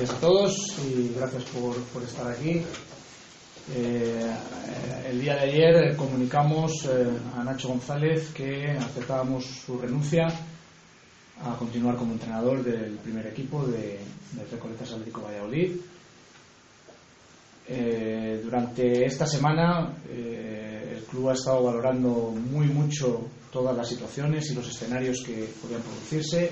días a todos y gracias por, por estar aquí. Eh, el día de ayer comunicamos eh, a Nacho González que aceptábamos su renuncia a continuar como entrenador del primer equipo de, de Recoletas Atlético Valladolid. Eh, durante esta semana el club ha estado valorando muy mucho todas las situaciones y los escenarios que podían producirse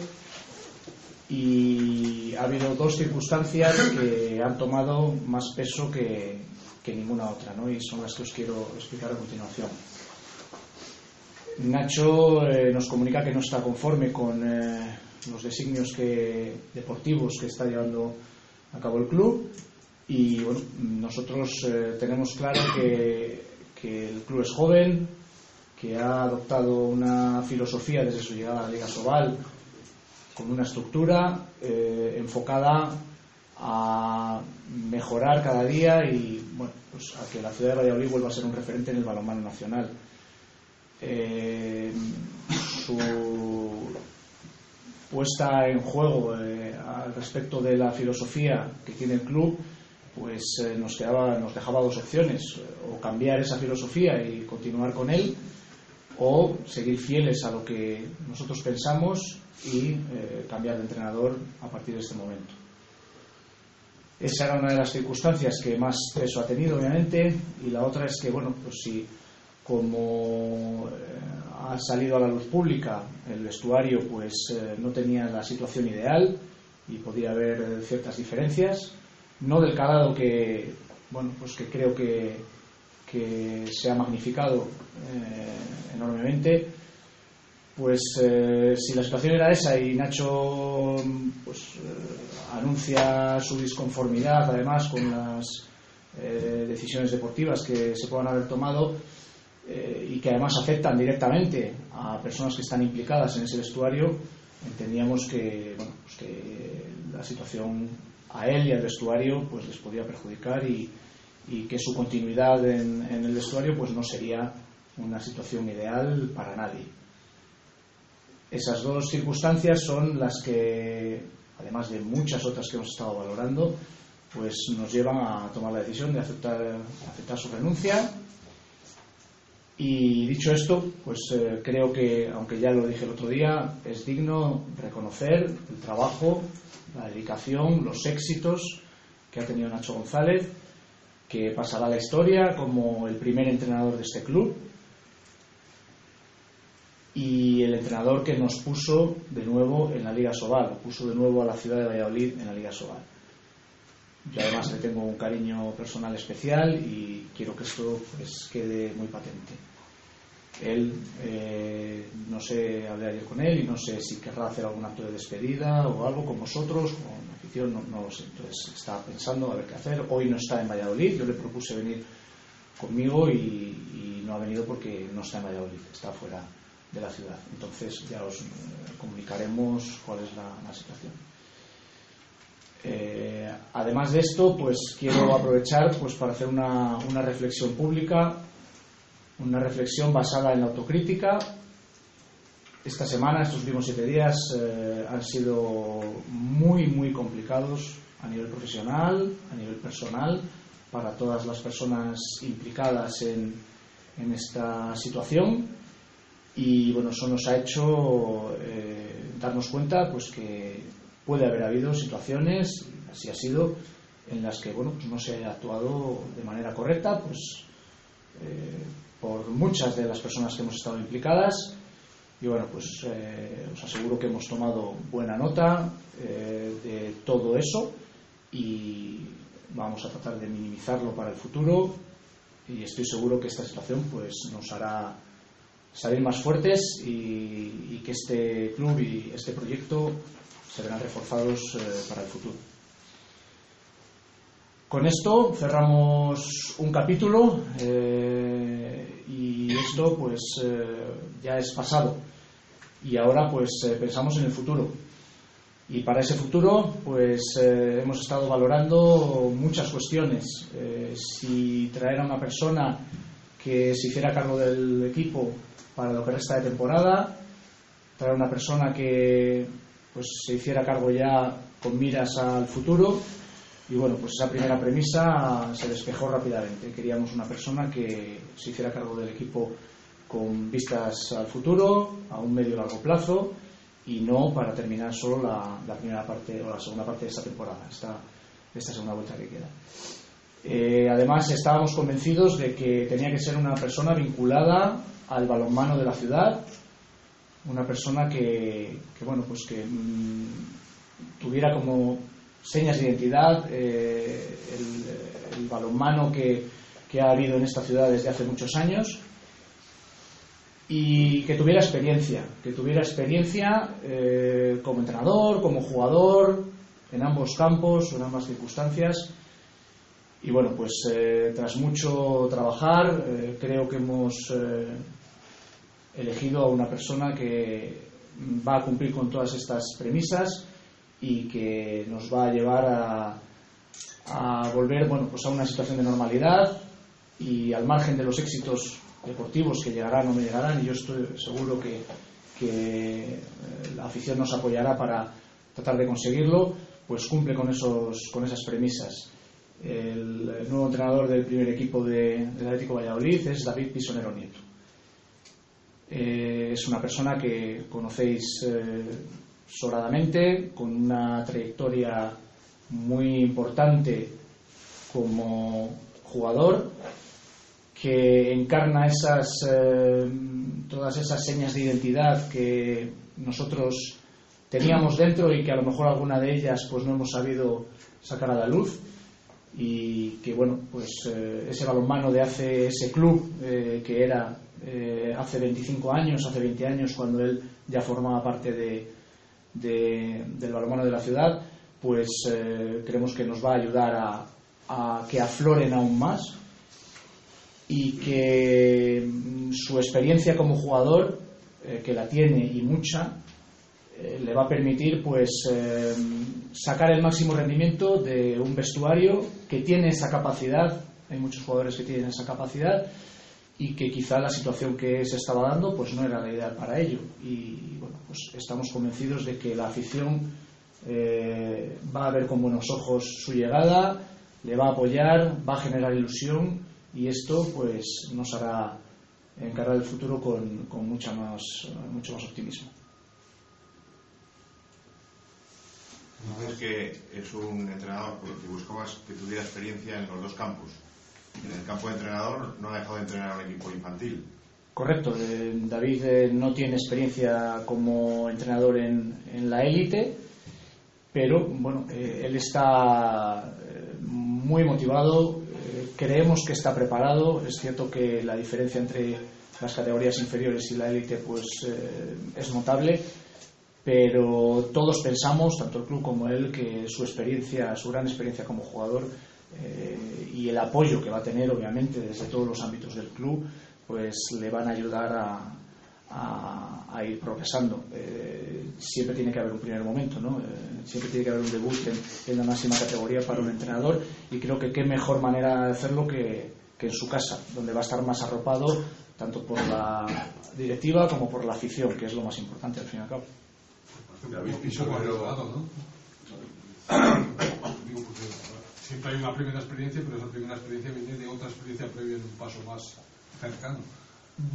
y ha habido dos circunstancias que han tomado más peso que, que ninguna otra, ¿no? y son las que os quiero explicar a continuación. Nacho eh, nos comunica que no está conforme con eh, los designios que, deportivos que está llevando a cabo el club y bueno, nosotros eh, tenemos claro que, que, el club es joven, que ha adoptado una filosofía desde su llegada a la Liga Sobal con una estructura eh, enfocada a mejorar cada día y bueno, pues a que la ciudad de Valladolid vuelva a ser un referente en el balonmano nacional. Eh, su puesta en juego eh, al respecto de la filosofía que tiene el club pues nos, quedaba, nos dejaba dos opciones o cambiar esa filosofía y continuar con él o seguir fieles a lo que nosotros pensamos y eh, cambiar de entrenador a partir de este momento. Esa era una de las circunstancias que más peso ha tenido, obviamente, y la otra es que, bueno, pues si como eh, ha salido a la luz pública el vestuario, pues eh, no tenía la situación ideal y podía haber ciertas diferencias, no del calado que, bueno, pues que creo que, que se ha magnificado eh, enormemente, pues eh, si la situación era esa y Nacho pues, eh, anuncia su disconformidad además con las eh, decisiones deportivas que se puedan haber tomado y que además afectan directamente a personas que están implicadas en ese vestuario, entendíamos que, bueno, pues que la situación a él y al vestuario pues les podía perjudicar y, y que su continuidad en, el vestuario pues no sería una situación ideal para nadie. Esas dos circunstancias son las que, además de muchas otras que hemos estado valorando, pues nos llevan a tomar la decisión de aceptar, aceptar su renuncia. Y dicho esto, pues eh, creo que, aunque ya lo dije el otro día, es digno reconocer el trabajo, la dedicación, los éxitos que ha tenido Nacho González, que pasará a la historia como el primer entrenador de este club y el entrenador que nos puso de nuevo en la Liga Sobal, puso de nuevo a la ciudad de Valladolid en la Liga Sobal. Yo además le tengo un cariño personal especial y quiero que esto pues, quede muy patente. Él, eh, no sé, hablé ayer con él y no sé si querrá hacer algún acto de despedida o algo con vosotros, con afición, no, no lo sé. Entonces está pensando a ver qué hacer. Hoy no está en Valladolid, yo le propuse venir conmigo y, no ha venido porque no está en Valladolid, está fuera de la ciudad. Entonces ya os eh, comunicaremos cuál es la, situación. Eh, además de esto, pues quiero aprovechar pues, para hacer una, reflexión pública, una reflexión basada en la autocrítica. Esta semana, estos últimos siete días, eh, han sido muy, muy complicados a nivel profesional, a nivel personal, para todas las personas implicadas en, en esta situación y bueno, eso nos ha hecho eh, darnos cuenta pues que puede haber habido situaciones, así ha sido, en las que bueno, pues no se ha actuado de manera correcta, pues eh, por muchas de las personas que hemos estado implicadas. Y bueno, pues eh, os aseguro que hemos tomado buena nota eh, de todo eso y vamos a tratar de minimizarlo para el futuro y estoy seguro que esta situación pues nos hará salir más fuertes y, que este club y este proyecto se verán reforzados eh, para el futuro. Con esto cerramos un capítulo eh, y esto pues eh, ya es pasado y ahora pues eh, pensamos en el futuro y para ese futuro pues hemos estado valorando muchas cuestiones si traer a una persona que se hiciera cargo del equipo para lo que resta de temporada, traer una persona que pues, se hiciera cargo ya con miras al futuro. Y bueno, pues esa primera premisa se despejó rápidamente. Queríamos una persona que se hiciera cargo del equipo con vistas al futuro, a un medio largo plazo y no para terminar solo la, primera parte o la segunda parte de esta temporada, esta, esta segunda vuelta que queda. Eh, además, estábamos convencidos de que tenía que ser una persona vinculada al balonmano de la ciudad, una persona que, bueno, pues que mm, tuviera como señas de identidad eh, el, balonmano que, ha habido en esta ciudad desde hace muchos años y que tuviera experiencia, que tuviera experiencia eh, como entrenador, como jugador, en ambos campos, en ambas circunstancias. Y bueno, pues eh, tras mucho trabajar, creo que hemos elegido a una persona que va a cumplir con todas estas premisas y que nos va a llevar a, a volver bueno, pues a una situación de normalidad y al margen de los éxitos deportivos que llegarán o no llegarán y yo estoy seguro que, eh, la afición nos apoyará para tratar de conseguirlo, pues cumple con, esos, con esas premisas. El, nuevo entrenador del primer equipo de, del Atlético Valladolid es David Pisonero Nieto. Eh, es una persona que conocéis eh, sobradamente, con una trayectoria muy importante como jugador que encarna esas, eh, todas esas señas de identidad que nosotros teníamos dentro y que a lo mejor alguna de ellas pues no hemos sabido sacar a la luz. Y que bueno pues eh, ese balonmano de hace ese club eh, que era hace 25 años hace 20 años cuando él ya formaba parte de, del balonmano de la ciudad pues creemos que nos va a ayudar a, que afloren aún más y que mm, su experiencia como jugador, eh, que la tiene y mucha, eh, le va a permitir pues eh, sacar el máximo rendimiento de un vestuario que tiene esa capacidad, hay muchos jugadores que tienen esa capacidad y que quizá la situación que se estaba dando pues no era la ideal para ello y bueno pues estamos convencidos de que la afición va a ver con buenos ojos su llegada le va a apoyar va a generar ilusión y esto pues nos hará encarar el futuro con, con mucha más, mucho más optimismo. Dices que es un entrenador que buscabas que tuviera experiencia en los dos campos. En el campo de entrenador no ha dejado de entrenar a un equipo infantil. Correcto, eh, David eh, no tiene experiencia como entrenador en, la élite, pero bueno, eh, él está muy motivado, creemos que está preparado. Es cierto que la diferencia entre las categorías inferiores y la élite pues, es notable, pero todos pensamos, tanto el club como él, que su experiencia, su gran experiencia como jugador eh, y el apoyo que va a tener, obviamente, desde todos los ámbitos del club, pues le van a ayudar a, a, ir progresando. Eh, siempre tiene que haber un primer momento, ¿no? Eh, siempre tiene que haber un debut en, la máxima categoría para un entrenador y creo que qué mejor manera de hacerlo que, que, en su casa, donde va a estar más arropado tanto por la directiva como por la afición, que es lo más importante al fin y al cabo. Siempre hay una primera experiencia, pero esa primera experiencia viene de otra experiencia previa en un paso más cercano.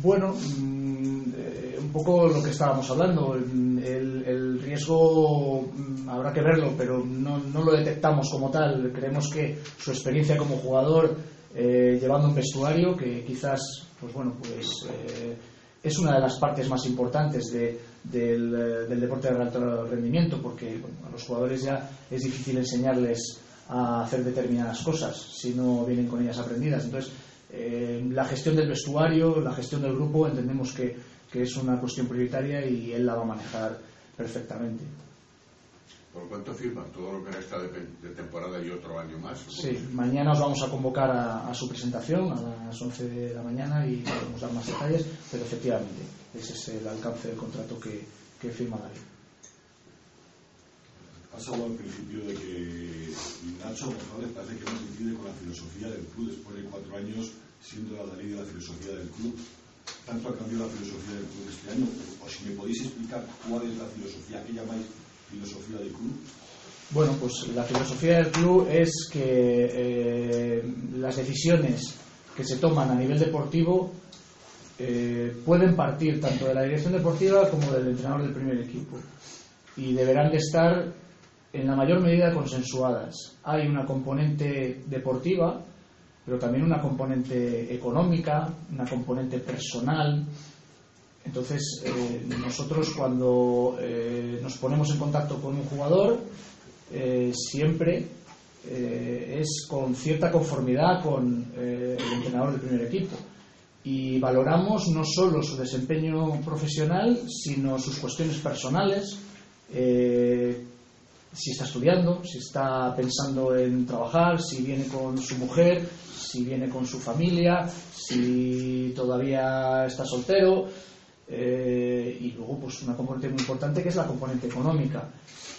Bueno, mm, eh, un poco lo que estábamos hablando. El, riesgo mm, habrá que verlo, pero no, lo detectamos como tal. Creemos que su experiencia como jugador, eh, llevando un vestuario, que quizás, pues bueno, pues eh, es una de las partes más importantes del, deporte de alto rendimiento, porque a los jugadores ya es difícil enseñarles a hacer determinadas cosas si no vienen con ellas aprendidas. Entonces, eh, la gestión del vestuario, la gestión del grupo, entendemos que, que, es una cuestión prioritaria y él la va a manejar perfectamente. ¿Por cuánto firma todo lo que resta de, de temporada y otro año más? Sí, mañana os vamos a convocar a, su presentación a las 11 de la mañana y podemos dar más detalles, pero efectivamente ese es el alcance del contrato que, que firma David. Has hablado al principio de que Nacho González parece que no coincide con la filosofía del club después de cuatro años siendo la de la filosofía del club. ¿Tanto ha cambiado la filosofía del club este año? O si me podéis explicar cuál es la filosofía, ¿qué llamáis filosofía del club? Bueno, pues la filosofía del club es que eh, las decisiones que se toman a nivel deportivo eh, pueden partir tanto de la dirección deportiva como del entrenador del primer equipo y deberán de estar en la mayor medida consensuadas. Hay una componente deportiva, pero también una componente económica, una componente personal. Entonces, eh, nosotros cuando nos ponemos en contacto con un jugador, eh, siempre eh, es con cierta conformidad con eh, el entrenador del primer equipo. Y valoramos no solo su desempeño profesional, sino sus cuestiones personales, si está estudiando, si está pensando en trabajar, si viene con su mujer, si viene con su familia, si todavía está soltero. y luego, pues una componente muy importante que es la componente económica.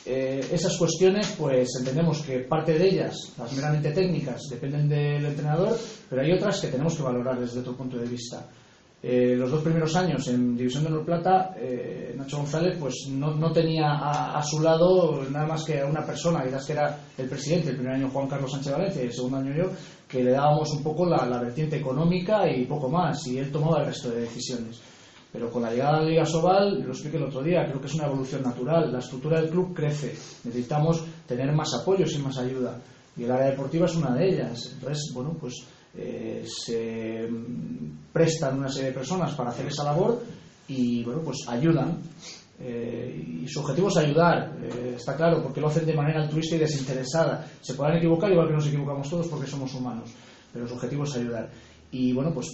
Eh, esas cuestiones, pues entendemos que parte de ellas, las meramente técnicas, dependen del entrenador, pero hay otras que tenemos que valorar desde otro punto de vista. Eh, los dos primeros años en División de Honor Plata, eh, Nacho González pues no, no tenía a, su lado nada más que a una persona, quizás que era el presidente, el primer año Juan Carlos Sánchez Valencia y el segundo año yo, que le dábamos un poco la, la vertiente económica y poco más, y él tomaba el resto de decisiones. Pero con la llegada de la Liga Sobal, lo expliqué el otro día, creo que es una evolución natural. La estructura del club crece. Necesitamos tener más apoyos y más ayuda. Y el área deportiva es una de ellas. Entonces, bueno, pues eh, se prestan una serie de personas para hacer esa labor y, bueno, pues ayudan. Eh, y su objetivo es ayudar, eh, está claro, porque lo hacen de manera altruista y desinteresada. Se podrán equivocar igual que nos equivocamos todos porque somos humanos, pero su objetivo es ayudar. Y bueno, pues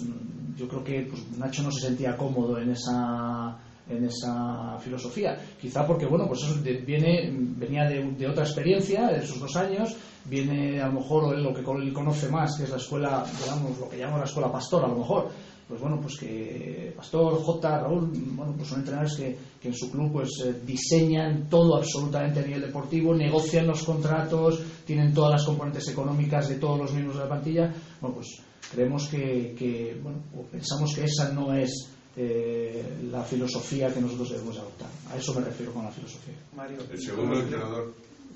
yo creo que pues, Nacho no se sentía cómodo en esa en esa filosofía. Quizá porque, bueno, pues eso viene, venía de, otra experiencia, de esos dos años, viene a lo mejor lo que él conoce más, que es la escuela, digamos, lo que llamamos la escuela pastor, a lo mejor. Pues bueno, pues que Pastor, J, Raúl, bueno, pues son entrenadores que, que en su club pues eh, diseñan todo absolutamente a nivel deportivo, negocian los contratos, tienen todas las componentes económicas de todos los miembros de la plantilla. Bueno, pues creemos que, bueno, pensamos que esa no es eh, la filosofía que nosotros debemos adoptar. A eso me refiero con la filosofía. Mario, el segundo entrenador.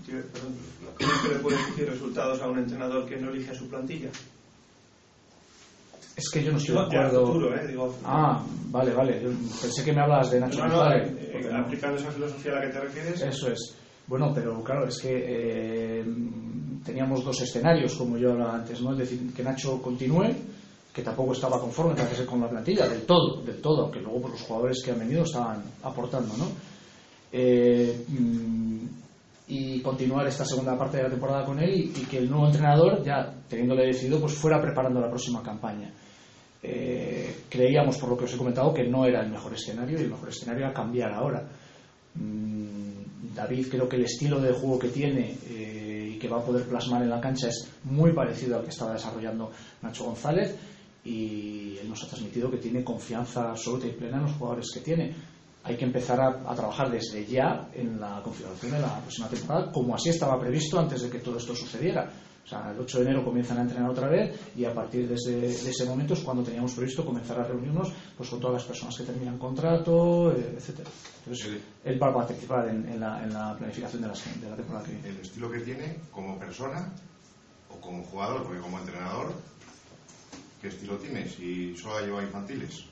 ¿Cómo es que le puede decir resultados a un entrenador que no elige a su plantilla? Es que yo no estoy de acuerdo. ¿eh? ah, vale, vale. Yo pensé que me hablas de Nacho no, eh, aplicando esa filosofía a la que te refieres. Eso es. Bueno, pero claro, es que teníamos dos escenarios, como yo hablaba antes, ¿no? Es decir, que Nacho continúe, que tampoco estaba conforme con la plantilla, del todo, del todo, aunque luego por pues, los jugadores que han venido estaban aportando, ¿no? Eh, mm, y continuar esta segunda parte de la temporada con él y, que el nuevo entrenador, ya teniéndole decidido, pues fuera preparando la próxima campaña. Eh, creíamos, por lo que os he comentado, que no era el mejor escenario y el mejor escenario era cambiar ahora. Mm, David creo que el estilo de juego que tiene eh, que va a poder plasmar en la cancha es muy parecido al que estaba desarrollando Nacho González y él nos ha transmitido que tiene confianza absoluta y plena en los jugadores que tiene. Hay que empezar a, trabajar desde ya en la configuración de la próxima temporada, como así estaba previsto antes de que todo esto sucediera. O sea, el 8 de enero comienzan a entrenar otra vez y a partir de ese, momento es cuando teníamos previsto comenzar a reunirnos pues, con todas las personas que terminan contrato, eh, etcétera. Entonces, él va a participar en, la, planificación de la, de la temporada que viene. El estilo que tiene como persona o como jugador, porque como entrenador, ¿qué estilo tiene? Si solo ha llevado infantiles.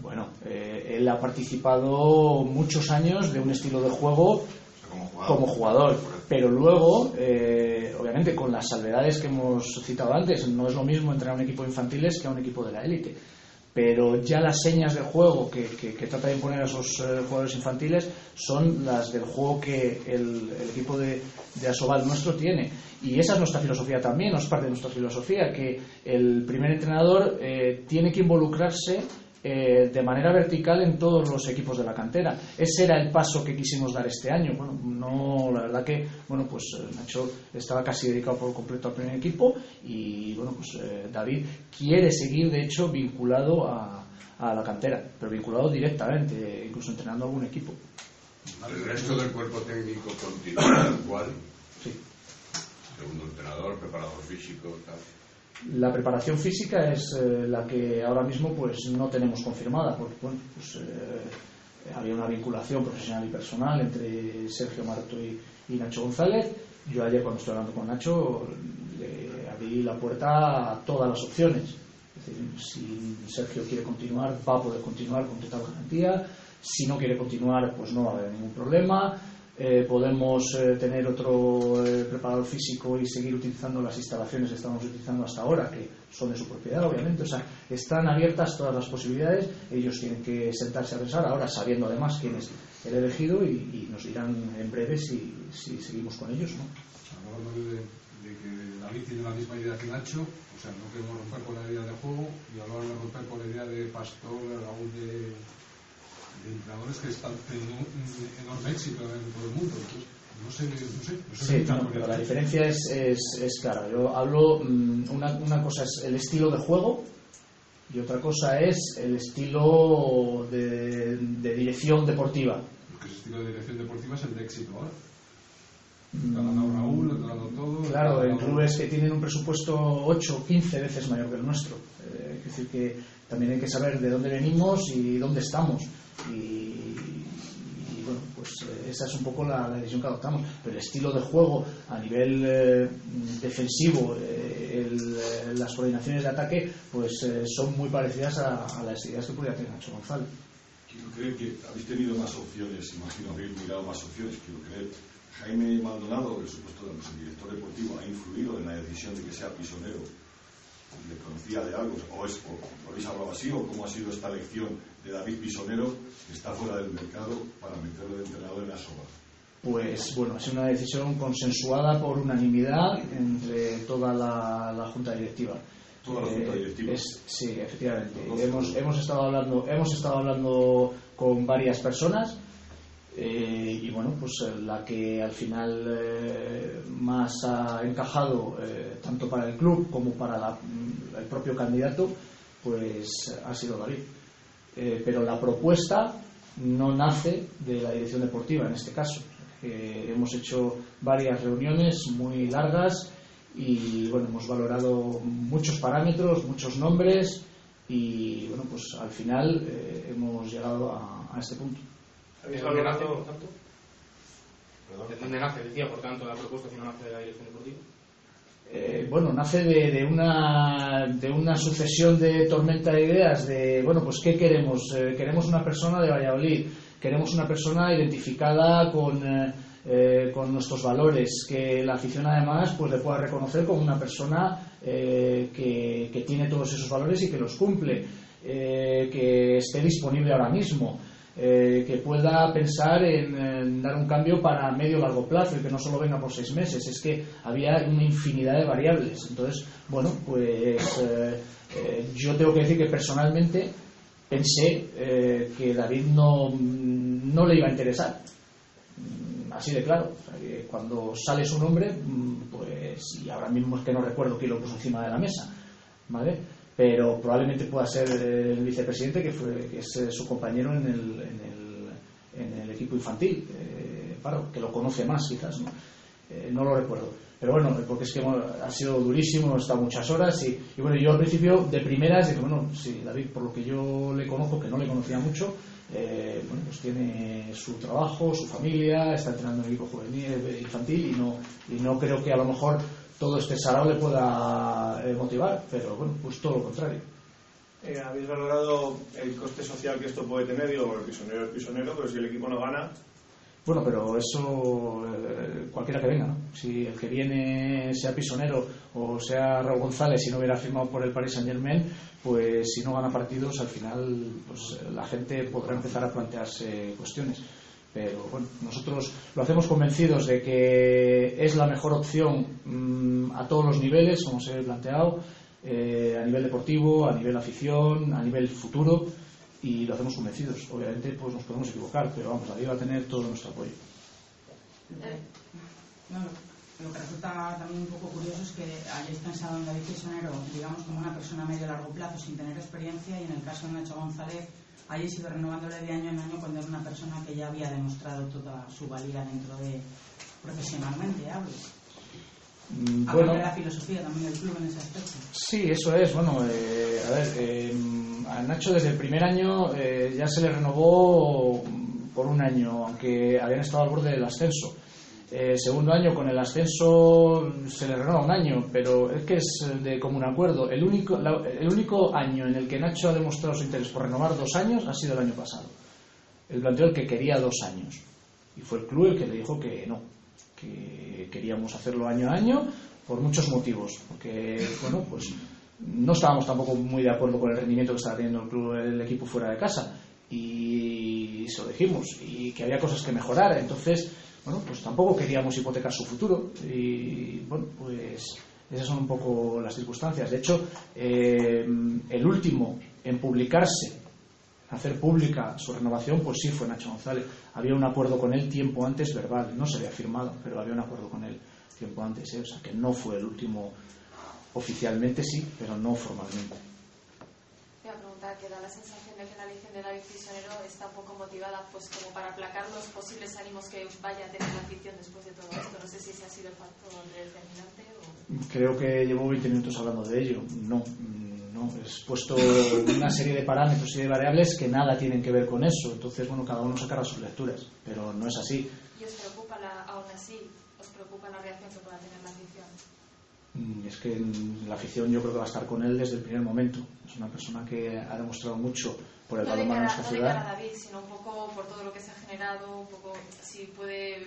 Bueno, eh, él ha participado muchos años de un estilo de juego como jugador. Pero luego, eh, obviamente, con las salvedades que hemos citado antes, no es lo mismo entrenar a un equipo de infantiles que a un equipo de la élite. Pero ya las señas de juego que, trata de imponer a esos eh, jugadores infantiles son las del juego que el, equipo de, de, Asobal nuestro tiene. Y esa es nuestra filosofía también, es parte de nuestra filosofía, que el primer entrenador eh, tiene que involucrarse eh, de manera vertical en todos los equipos de la cantera. Ese era el paso que quisimos dar este año. Bueno, no, la verdad que, bueno, pues eh, Nacho estaba casi dedicado por completo al primer equipo y, bueno, pues eh, David quiere seguir, de hecho, vinculado a, a la cantera, pero vinculado directamente, incluso entrenando a algún equipo. ¿El resto del cuerpo técnico continúa igual? Sí. Segundo entrenador, preparador físico, tal. La preparación física es eh, la que ahora mismo pues no tenemos confirmada, porque bueno, pues, eh, había una vinculación profesional y personal entre Sergio Maroto y, y Nacho González. Yo ayer cuando estoy hablando con Nacho le abrí la puerta a todas las opciones. Es decir, si Sergio quiere continuar, va a poder continuar con total garantía. Si no quiere continuar, pues no va a haber ningún problema. Eh, podemos eh, tener otro eh, preparador físico y seguir utilizando las instalaciones que estamos utilizando hasta ahora, que son de su propiedad, obviamente. O sea, están abiertas todas las posibilidades. Ellos tienen que sentarse a pensar, ahora sabiendo además quién es el elegido, y, nos dirán en breve si, seguimos con ellos. ¿no? De, que David tiene la misma idea que Nacho, o sea, no queremos romper con la idea de juego y romper con la idea de Pastor, de, de entrenadores que están teniendo un enorme éxito en todo el mundo. Entonces, no sé, no sé, no sé Sí, no, pero la diferencia es, es, es clara. Yo hablo, mm, una, una cosa es el estilo de juego y otra cosa es el estilo de, de dirección deportiva. Porque ese estilo de dirección deportiva es el de éxito ahora. Ganando Raúl, todo. Claro, en clubes que tienen un presupuesto 8 o 15 veces mayor que el nuestro. Eh, es decir, que también hay que saber de dónde venimos y dónde estamos. Y, bueno, pues eh, esa es un poco la, decisión que adoptamos. Pero el estilo de juego a nivel eh, defensivo, eh, el, las coordinaciones de ataque, pues son muy parecidas a, las ideas que podría tener Nacho González. Quiero creer que habéis tenido más opciones, imagino habéis mirado más opciones, quiero creer. Jaime Maldonado, el supuesto el director deportivo, ha influido en la decisión de que sea pisonero. ¿Le conocía de algo? ¿O, es, o habéis hablado así? ¿O cómo ha sido esta elección de David Pisonero, que está fuera del mercado, para meterlo de entrenador en la soba? Pues bueno, sido una decisión consensuada por unanimidad entre toda la, la junta directiva. Toda la junta Eh, directiva. es- sí, efectivamente. Hemos, hemos estado hablando, hemos estado hablando con varias personas eh, y bueno, pues eh, la que al final eh, más ha encajado tanto para el club como para la- mm, el propio candidato, pues ha sido David. Pero la propuesta no nace de la dirección deportiva en este caso. Hemos hecho varias reuniones muy largas y bueno, hemos valorado muchos parámetros, muchos nombres y bueno, pues al final hemos llegado a este punto. ¿Habéis ¿De dónde nace, por tanto? Perdón. ¿De dónde nace, decía, por tanto, la propuesta si no nace de la dirección deportiva? Eh, bueno, nace de, de una, de una sucesión de tormenta de ideas, de, bueno, pues ¿qué queremos? Eh, queremos una persona de Valladolid, queremos una persona identificada con, eh, eh, con nuestros valores, que la afición además pues le pueda reconocer como una persona eh, que, que tiene todos esos valores y que los cumple, eh, que esté disponible ahora mismo. Eh, que pueda pensar en, dar un cambio para medio largo plazo y que no solo venga por seis meses. Es que había una infinidad de variables. Entonces, bueno, pues eh, eh, yo tengo que decir que personalmente pensé eh, que David no, no le iba a interesar. Mm, Así de claro. Cuando sale su nombre, mm, pues, y ahora mismo es que no recuerdo quién lo puso encima de la mesa, ¿vale? Pero probablemente pueda ser eh, el vicepresidente, que, fue, que es eh, su compañero en el, en el, en el equipo infantil, eh, Paro, que lo conoce más quizás, ¿no? Eh, no lo recuerdo. Pero bueno, porque es que ha sido durísimo, hemos estado muchas horas y, y bueno, yo al principio de primeras dije, bueno, sí, David, por lo que yo le conozco, que no le conocía mucho, eh, bueno, pues tiene su trabajo, su familia, está entrenando en el equipo juvenil, eh, infantil y no, y no creo que a lo mejor todo este sarao le pueda eh, motivar, pero bueno, pues todo lo contrario. Eh, ¿Habéis valorado el coste social que esto puede tener? Digo, el pisonero es pisonero, pero si el equipo no gana, Bueno, pero eso eh, cualquiera que venga, ¿no? Si el que viene sea Pisonero o sea Raúl González y no hubiera firmado por el Paris Saint Germain, pues si no gana partidos al final pues la gente podrá empezar a plantearse cuestiones. Pero bueno, nosotros lo hacemos convencidos de que es la mejor opción mm, a todos los niveles, como se ha planteado, eh, a nivel deportivo, a nivel afición, a nivel futuro y lo hacemos convencidos. Obviamente, pues nos podemos equivocar, pero vamos, David va a tener todo nuestro apoyo. Lo, lo que resulta también un poco curioso es que hayáis pensado en David Pisonero, digamos, como una persona a medio largo plazo sin tener experiencia y en el caso de Nacho González hayáis ido renovándole de año en año cuando era una persona que ya había demostrado toda su valía dentro de profesionalmente, hablo. Mm, Aparte Bueno, de la filosofía también del club en ese aspecto. sí, eso es. Bueno, eh, a ver, eh, a Nacho desde el primer año eh, ya se le renovó por un año, aunque habían estado al borde del ascenso. Eh, segundo año con el ascenso se le renueva un año, pero es que es de común acuerdo. El único, la- el único año en el que Nacho ha demostrado su interés por renovar dos años ha sido el año pasado. Él planteó el que quería dos años. Y fue el club el que le dijo que no, que queríamos hacerlo año a año por muchos motivos. Porque, bueno, pues no estábamos tampoco muy de acuerdo con el rendimiento que estaba teniendo el club, el equipo fuera de casa. Y se lo dijimos, y que había cosas que mejorar. Entonces, bueno, pues tampoco queríamos hipotecar su futuro. Y bueno, pues esas son un poco las circunstancias. De hecho, eh, el último en publicarse, hacer pública su renovación, pues sí fue Nacho González. Había un acuerdo con él tiempo antes verbal, no se había firmado, pero había un acuerdo con él tiempo antes, ¿eh? o sea que no fue el último oficialmente sí, pero no formalmente. Voy a preguntar que da la sensación de que la elección de David Prisionero está un poco motivada pues como para aplacar los posibles ánimos que vaya a tener la afición después de todo esto. No sé si ese ha sido el factor determinante o... Creo que llevo 20 minutos hablando de ello. No, mm, no, he puesto una serie de parámetros y de variables que nada tienen que ver con eso. Entonces, bueno, cada uno sacará sus lecturas, pero no es así. ¿Y os preocupa la, aún así, os preocupa la reacción que pueda tener la afición? Mm, Es que mm, la afición yo creo que va a estar con él desde el primer momento. Es una persona que ha demostrado mucho por el No de, balonmano en esta no ciudad. David, sino un poco por todo lo que se ha generado, un poco si puede,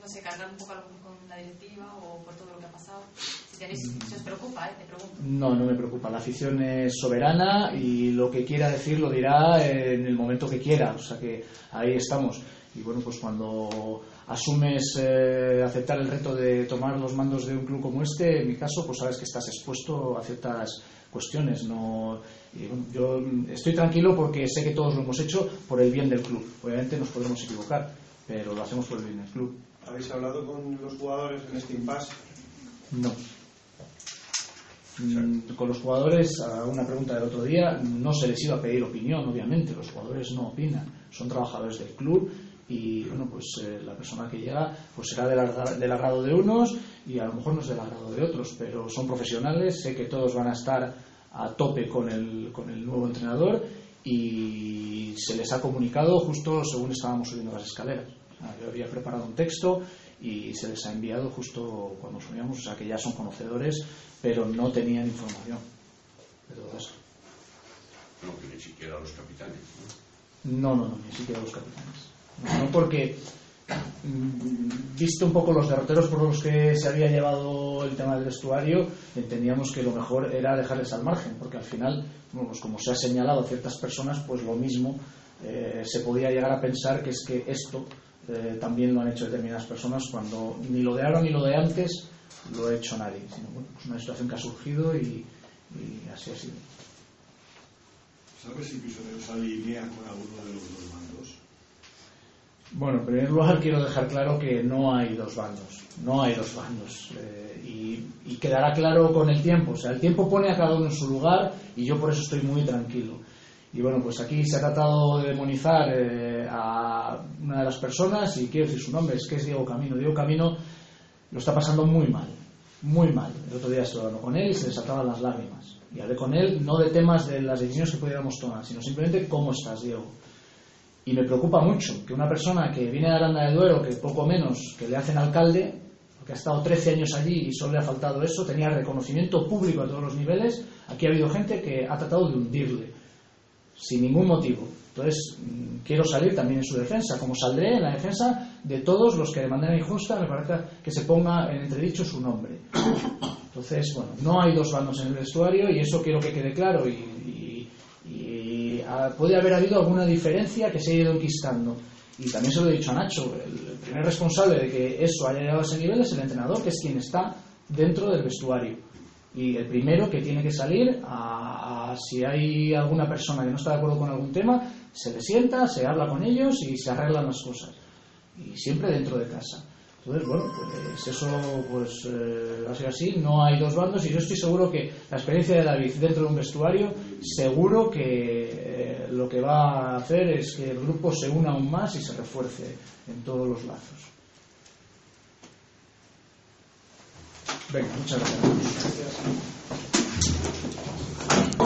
no sé, cargar un poco con la directiva o por todo lo que ha pasado. Si, tenéis, si os preocupa, ¿eh? te pregunto. No, no me preocupa. La afición es soberana y lo que quiera decir lo dirá en el momento que quiera. O sea que ahí estamos. Y bueno, pues cuando asumes eh, aceptar el reto de tomar los mandos de un club como este, en mi caso, pues sabes que estás expuesto a ciertas cuestiones. No, y bueno, yo estoy tranquilo porque sé que todos lo hemos hecho por el bien del club. Obviamente nos podemos equivocar, pero lo hacemos por el bien del club. ¿Habéis hablado con los jugadores en este impasse? No. Mm, Con los jugadores, a una pregunta del otro día, no se les iba a pedir opinión, obviamente. Los jugadores no opinan, son trabajadores del club y bueno, pues eh, la persona que llega pues será del, agra- del agrado de unos y a lo mejor no es del agrado de otros, pero son profesionales, sé que todos van a estar a tope con el, con el nuevo entrenador y se les ha comunicado justo según estábamos subiendo las escaleras. Sea, Yo había preparado un texto y se les ha enviado justo cuando subíamos, o sea que ya son conocedores, pero no tenían información de todo eso. No, que ni siquiera los capitanes. No, no, no, ni siquiera los capitanes. No, porque, mm, visto un poco los derroteros por los que se había llevado el tema del vestuario, entendíamos que lo mejor era dejarles al margen, porque al final, bueno, pues como se ha señalado a ciertas personas, pues lo mismo eh, se podía llegar a pensar que es que esto eh, también lo han hecho determinadas personas cuando ni lo de ahora ni lo de antes lo ha hecho nadie, sino pues una situación que ha surgido y, así ha sido. Bueno, en primer lugar quiero dejar claro que no hay dos bandos, no hay dos bandos eh, y, y quedará claro con el tiempo, o sea, el tiempo pone a cada uno en su lugar y yo por eso estoy muy tranquilo. Y bueno, pues aquí se ha tratado de demonizar eh, a una de las personas y quiero decir su nombre, es que es Diego Camino. Diego Camino lo está pasando muy mal, muy mal. El otro día estuve hablando con él y se desataban las lágrimas. Y hablé con él no de temas de las decisiones que pudiéramos tomar, sino simplemente cómo estás, Diego. Y me preocupa mucho que una persona que viene de Aranda de Duero, que poco menos que le hacen alcalde, porque ha estado 13 años allí y solo le ha faltado eso, tenía reconocimiento público a todos los niveles, aquí ha habido gente que ha tratado de hundirle, sin ningún motivo. Entonces, mm, quiero salir también en su defensa, como saldré en la defensa de todos los que de manera injusta me parece que se ponga en entredicho su nombre. Entonces, bueno, no hay dos bandos en el vestuario y eso quiero que quede claro y, puede haber habido alguna diferencia que se ha ido enquistando. Y también se lo he dicho a Nacho, el primer responsable de que eso haya llegado a ese nivel es el entrenador, que es quien está dentro del vestuario. Y el primero que tiene que salir a, a- si hay alguna persona que no está de acuerdo con algún tema, se le sienta, se habla con ellos y se arreglan las cosas. Y siempre dentro de casa. Entonces, bueno, pues eso pues eh, va a ser así, no hay dos bandos y yo estoy seguro que la experiencia de David dentro de un vestuario, seguro que lo que va a hacer es que el grupo se una aún más y se refuerce en todos los lazos. Muchas gracias.